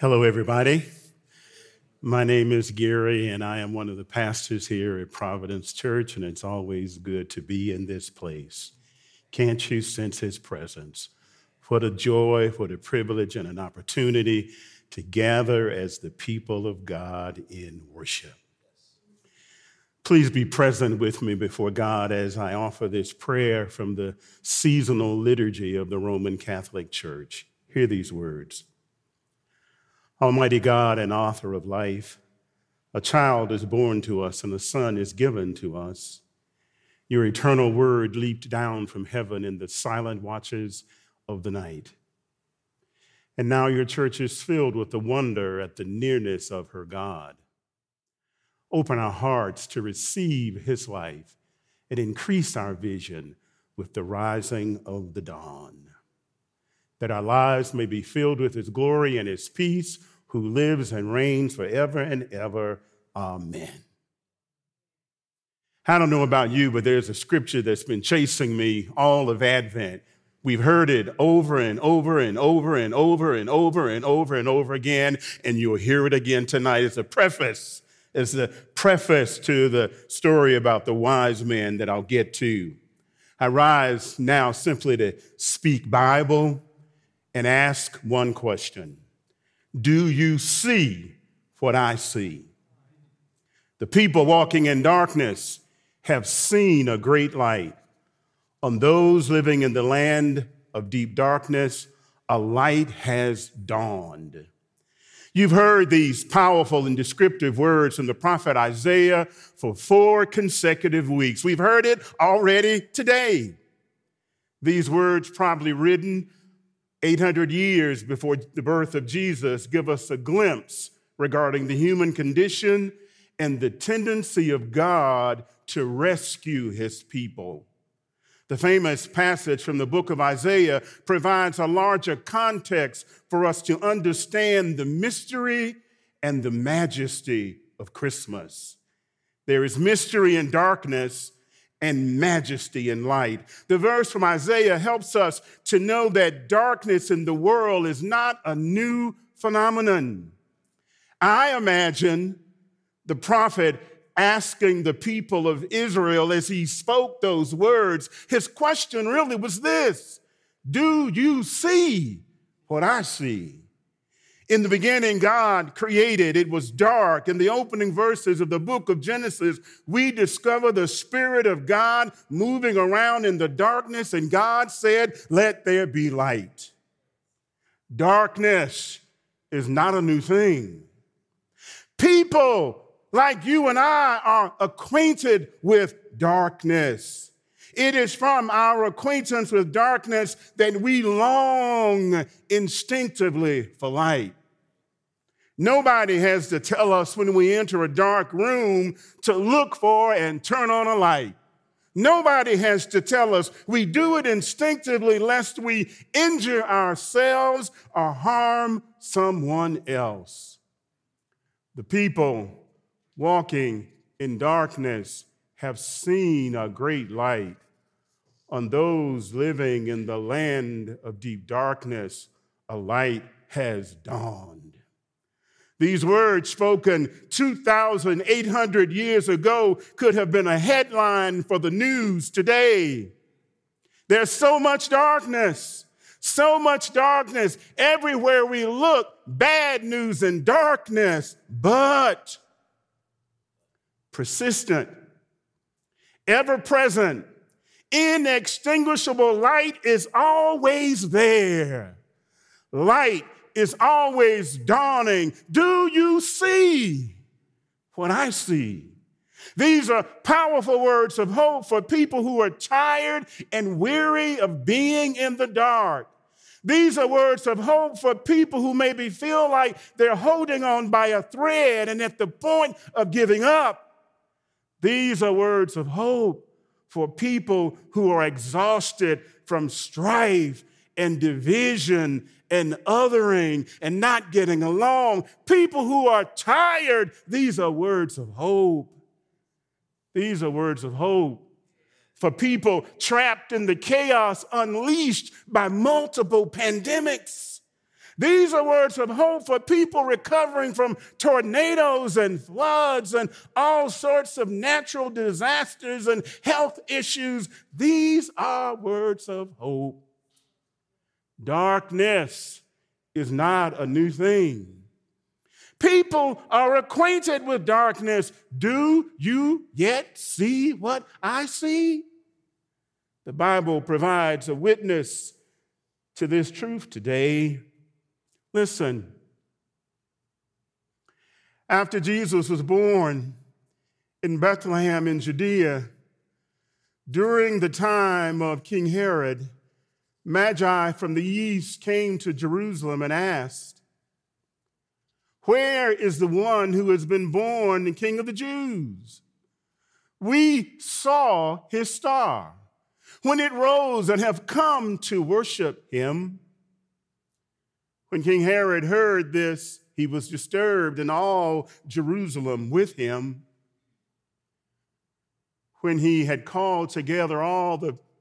Hello, everybody. My name is Gary, and I am one of the pastors here at Providence Church, and it's always good to be in this place. Can't you sense His presence? What a joy, what a privilege, and an opportunity to gather as the people of God in worship. Please be present with me before God as I offer this prayer from the seasonal liturgy of the Roman Catholic Church. Hear these words. Almighty God and author of life, a child is born to us and a son is given to us. Your eternal word leaped down from heaven in the silent watches of the night. And now your church is filled with the wonder at the nearness of her God. Open our hearts to receive his life and increase our vision with the rising of the dawn that our lives may be filled with his glory and his peace, who lives and reigns forever and ever. Amen. I don't know about you, but there's a scripture that's been chasing me all of Advent. We've heard it over and over and over and over and over and over and over again, and you'll hear it again tonight. It's a preface. It's a preface to the story about the wise men that I'll get to. I rise now simply to speak Bible, and ask one question Do you see what I see? The people walking in darkness have seen a great light. On those living in the land of deep darkness, a light has dawned. You've heard these powerful and descriptive words from the prophet Isaiah for four consecutive weeks. We've heard it already today. These words, probably written 800 years before the birth of Jesus, give us a glimpse regarding the human condition and the tendency of God to rescue his people. The famous passage from the book of Isaiah provides a larger context for us to understand the mystery and the majesty of Christmas. There is mystery and darkness and majesty and light. The verse from Isaiah helps us to know that darkness in the world is not a new phenomenon. I imagine the prophet asking the people of Israel as he spoke those words, his question really was this Do you see what I see? In the beginning, God created, it was dark. In the opening verses of the book of Genesis, we discover the Spirit of God moving around in the darkness, and God said, Let there be light. Darkness is not a new thing. People like you and I are acquainted with darkness. It is from our acquaintance with darkness that we long instinctively for light. Nobody has to tell us when we enter a dark room to look for and turn on a light. Nobody has to tell us. We do it instinctively lest we injure ourselves or harm someone else. The people walking in darkness have seen a great light. On those living in the land of deep darkness, a light has dawned. These words spoken 2,800 years ago could have been a headline for the news today. There's so much darkness, so much darkness. Everywhere we look, bad news and darkness, but persistent, ever present, inextinguishable light is always there. Light is always dawning. Do you see what I see? These are powerful words of hope for people who are tired and weary of being in the dark. These are words of hope for people who maybe feel like they're holding on by a thread and at the point of giving up. These are words of hope for people who are exhausted from strife and division and othering and not getting along. People who are tired, these are words of hope. These are words of hope for people trapped in the chaos unleashed by multiple pandemics. These are words of hope for people recovering from tornadoes and floods and all sorts of natural disasters and health issues. These are words of hope. Darkness is not a new thing. People are acquainted with darkness. Do you yet see what I see? The Bible provides a witness to this truth today. Listen. After Jesus was born in Bethlehem in Judea, during the time of King Herod, Magi from the east came to Jerusalem and asked, Where is the one who has been born the King of the Jews? We saw his star when it rose and have come to worship him. When King Herod heard this, he was disturbed, and all Jerusalem with him. When he had called together all the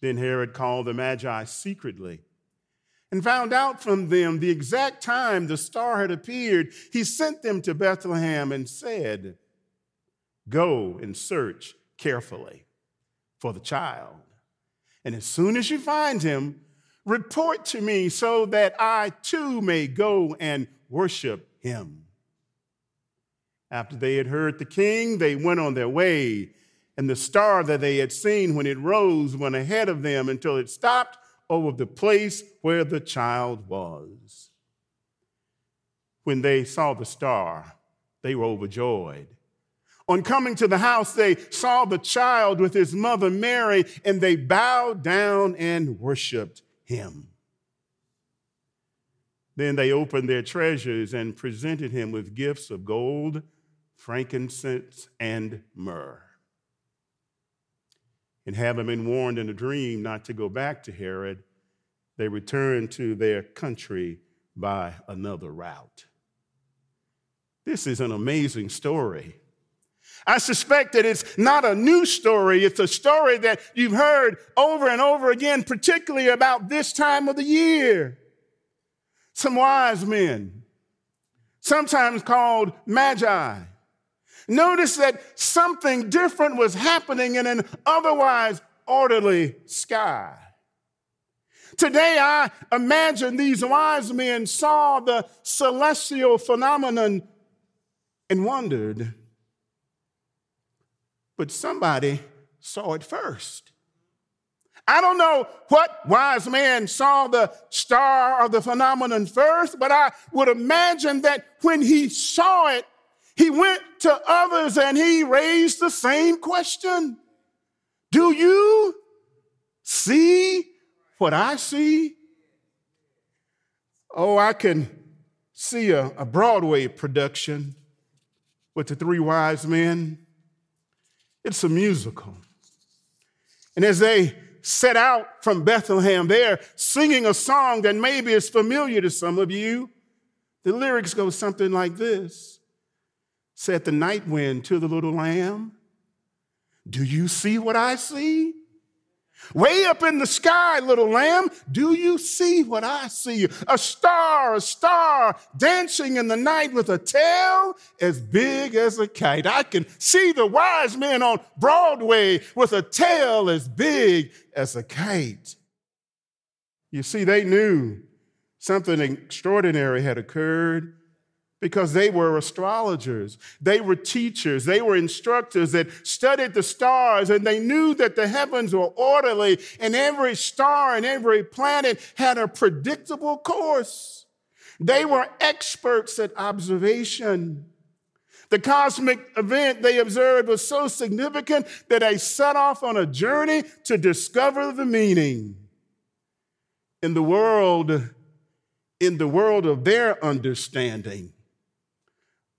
Then Herod called the Magi secretly and found out from them the exact time the star had appeared. He sent them to Bethlehem and said, Go and search carefully for the child. And as soon as you find him, report to me so that I too may go and worship him. After they had heard the king, they went on their way and the star that they had seen when it rose went ahead of them until it stopped over the place where the child was. When they saw the star, they were overjoyed. On coming to the house, they saw the child with his mother Mary, and they bowed down and worshiped him. Then they opened their treasures and presented him with gifts of gold, frankincense, and myrrh and having been warned in a dream not to go back to Herod, they returned to their country by another route. This is an amazing story. I suspect that it's not a new story. It's a story that you've heard over and over again, particularly about this time of the year. Some wise men, sometimes called magi, Notice that something different was happening in an otherwise orderly sky. Today, I imagine these wise men saw the celestial phenomenon and wondered. But somebody saw it first. I don't know what wise man saw the star of the phenomenon first, but I would imagine that when he saw it, he went to others and he raised the same question Do you see what I see? Oh, I can see a, a Broadway production with the three wise men. It's a musical. And as they set out from Bethlehem, they're singing a song that maybe is familiar to some of you. The lyrics go something like this said the night wind to the little lamb, Do you see what I see? Way up in the sky, little lamb, do you see what I see? A star, a star dancing in the night with a tail as big as a kite. I can see the wise men on Broadway with a tail as big as a kite. You see, they knew something extraordinary had occurred because they were astrologers, they were teachers, they were instructors that studied the stars, and they knew that the heavens were orderly, and every star and every planet had a predictable course. They were experts at observation. The cosmic event they observed was so significant that they set off on a journey to discover the meaning. In the world, in the world of their understanding,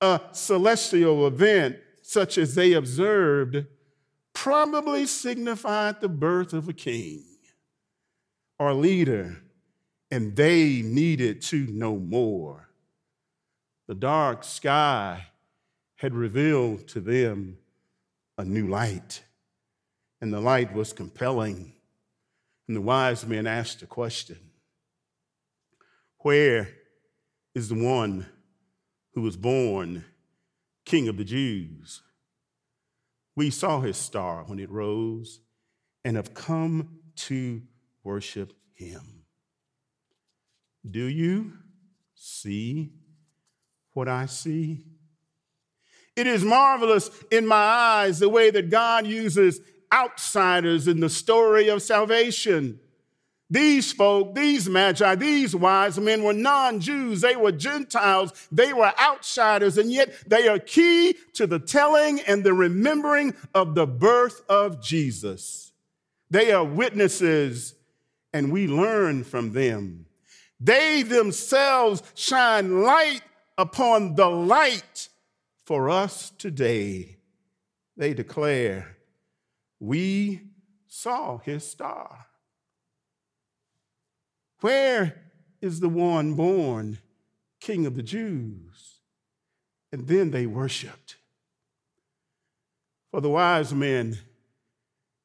a celestial event such as they observed probably signified the birth of a king or leader, and they needed to know more. The dark sky had revealed to them a new light, and the light was compelling. And the wise men asked a question Where is the one who was born King of the Jews? We saw his star when it rose and have come to worship him. Do you see what I see? It is marvelous in my eyes the way that God uses outsiders in the story of salvation. These folk, these magi, these wise men were non Jews. They were Gentiles. They were outsiders, and yet they are key to the telling and the remembering of the birth of Jesus. They are witnesses, and we learn from them. They themselves shine light upon the light for us today. They declare, We saw his star. Where is the one born King of the Jews? And then they worshiped. For the wise men,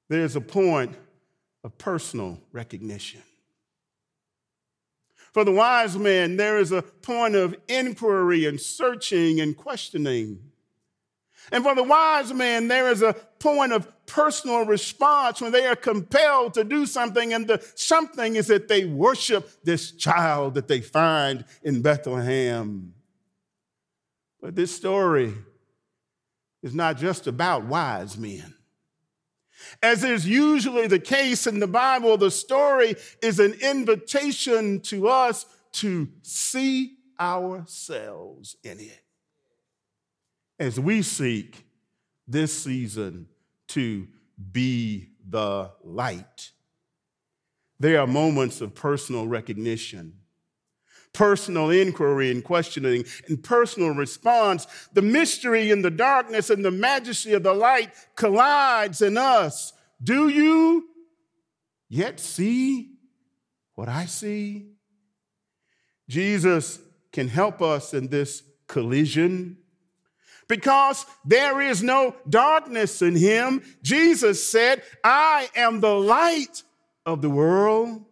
there's a point of personal recognition. For the wise men, there is a point of inquiry and searching and questioning. And for the wise men, there is a point of personal response when they are compelled to do something, and the something is that they worship this child that they find in Bethlehem. But this story is not just about wise men. As is usually the case in the Bible, the story is an invitation to us to see ourselves in it. As we seek this season to be the light, there are moments of personal recognition personal inquiry and questioning and personal response, the mystery and the darkness and the majesty of the light collides in us. Do you yet see what I see? Jesus can help us in this collision. Because there is no darkness in him, Jesus said, I am the light of the world.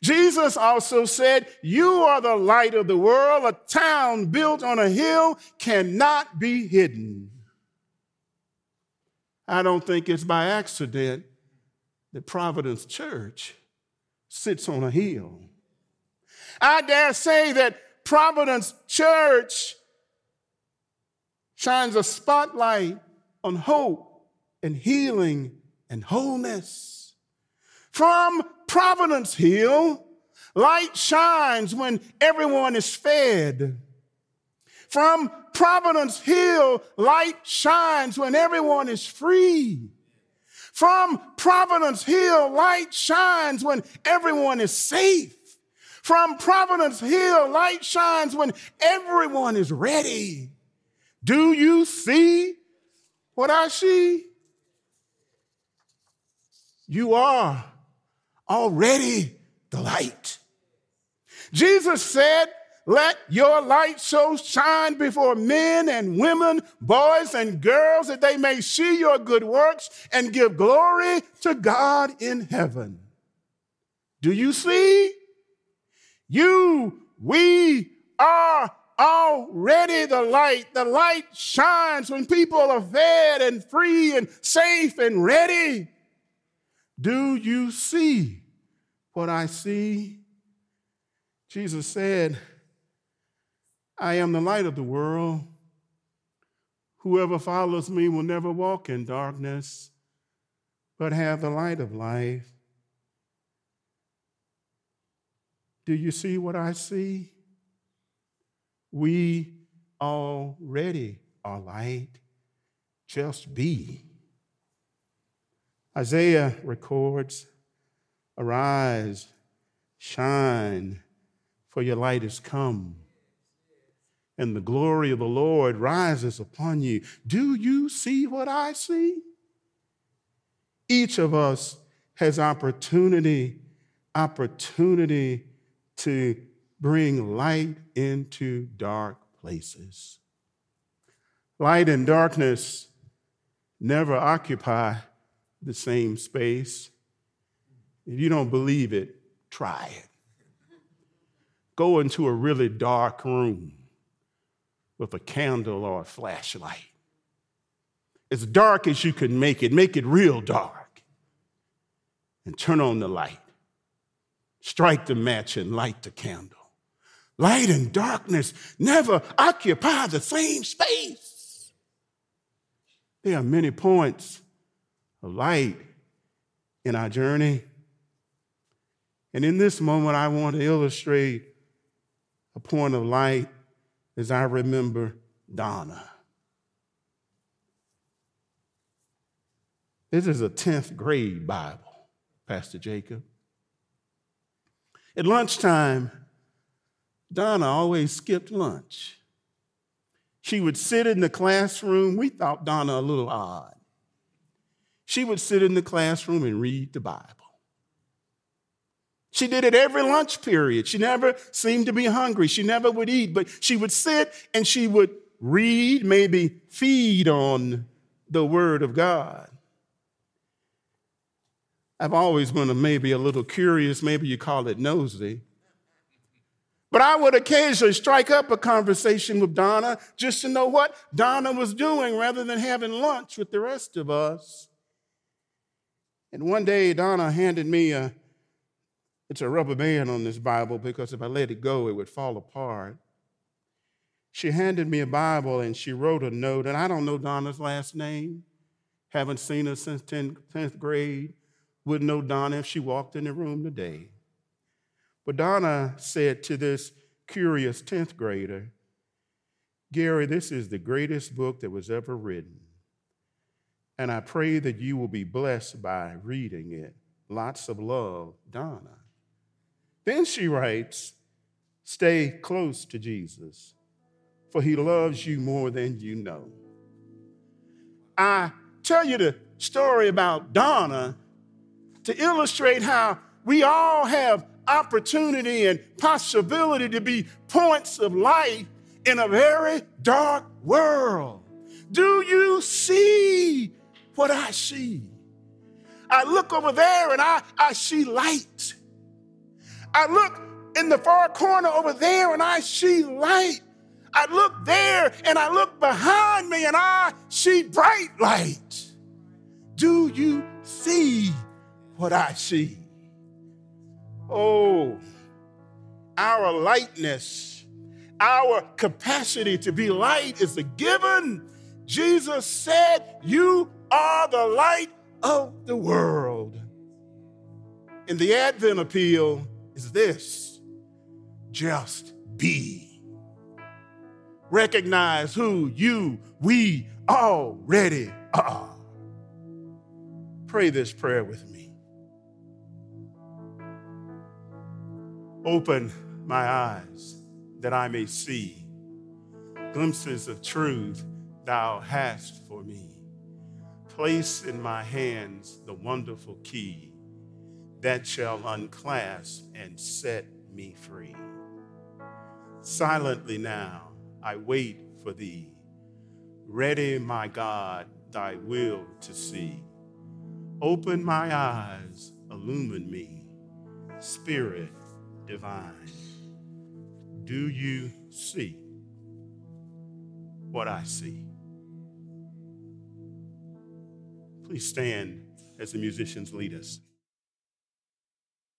Jesus also said, You are the light of the world. A town built on a hill cannot be hidden. I don't think it's by accident that Providence Church sits on a hill. I dare say that Providence Church shines a spotlight on hope and healing and wholeness. From Providence Hill, light shines when everyone is fed. From Providence Hill, light shines when everyone is free. From Providence Hill, light shines when everyone is safe. From Providence Hill, light shines when everyone is ready. Do you see what I see? You are already the light. Jesus said, Let your light so shine before men and women, boys and girls, that they may see your good works and give glory to God in heaven. Do you see? You, we are already the light. The light shines when people are fed and free and safe and ready. Do you see? what I see. Jesus said, I am the light of the world. Whoever follows me will never walk in darkness, but have the light of life. Do you see what I see? We already are light. Just be. Isaiah records Arise, shine, for your light is come, and the glory of the Lord rises upon you. Do you see what I see? Each of us has opportunity, opportunity to bring light into dark places. Light and darkness never occupy the same space. If you don't believe it, try it. Go into a really dark room with a candle or a flashlight. As dark as you can make it, make it real dark. And turn on the light. Strike the match and light the candle. Light and darkness never occupy the same space. There are many points of light in our journey. And in this moment, I want to illustrate a point of light as I remember Donna. This is a 10th grade Bible, Pastor Jacob. At lunchtime, Donna always skipped lunch. She would sit in the classroom. We thought Donna a little odd. She would sit in the classroom and read the Bible. She did it every lunch period. She never seemed to be hungry. She never would eat, but she would sit and she would read, maybe feed on the Word of God. I've always been a, maybe a little curious, maybe you call it nosy. But I would occasionally strike up a conversation with Donna just to know what Donna was doing rather than having lunch with the rest of us. And one day, Donna handed me a, it's a rubber band on this Bible because if I let it go, it would fall apart. She handed me a Bible and she wrote a note, and I don't know Donna's last name. Haven't seen her since 10th, 10th grade. Wouldn't know Donna if she walked in the room today. Donna said to this curious 10th grader, Gary, this is the greatest book that was ever written. And I pray that you will be blessed by reading it. Lots of love, Donna. Then she writes, Stay close to Jesus, for he loves you more than you know. I tell you the story about Donna to illustrate how we all have opportunity and possibility to be points of light in a very dark world. Do you see what I see? I look over there and I, I see light. I look in the far corner over there and I see light. I look there and I look behind me and I see bright light. Do you see what I see? Oh, our lightness, our capacity to be light is a given. Jesus said, You are the light of the world. And the Advent appeal is this just be. Recognize who you, we already are. Pray this prayer with me. Open my eyes that I may see glimpses of truth thou hast for me. Place in my hands the wonderful key that shall unclasp and set me free. Silently now I wait for thee. Ready, my God, thy will to see. Open my eyes, illumine me. Spirit, divine. Do you see what I see? Please stand as the musicians lead us.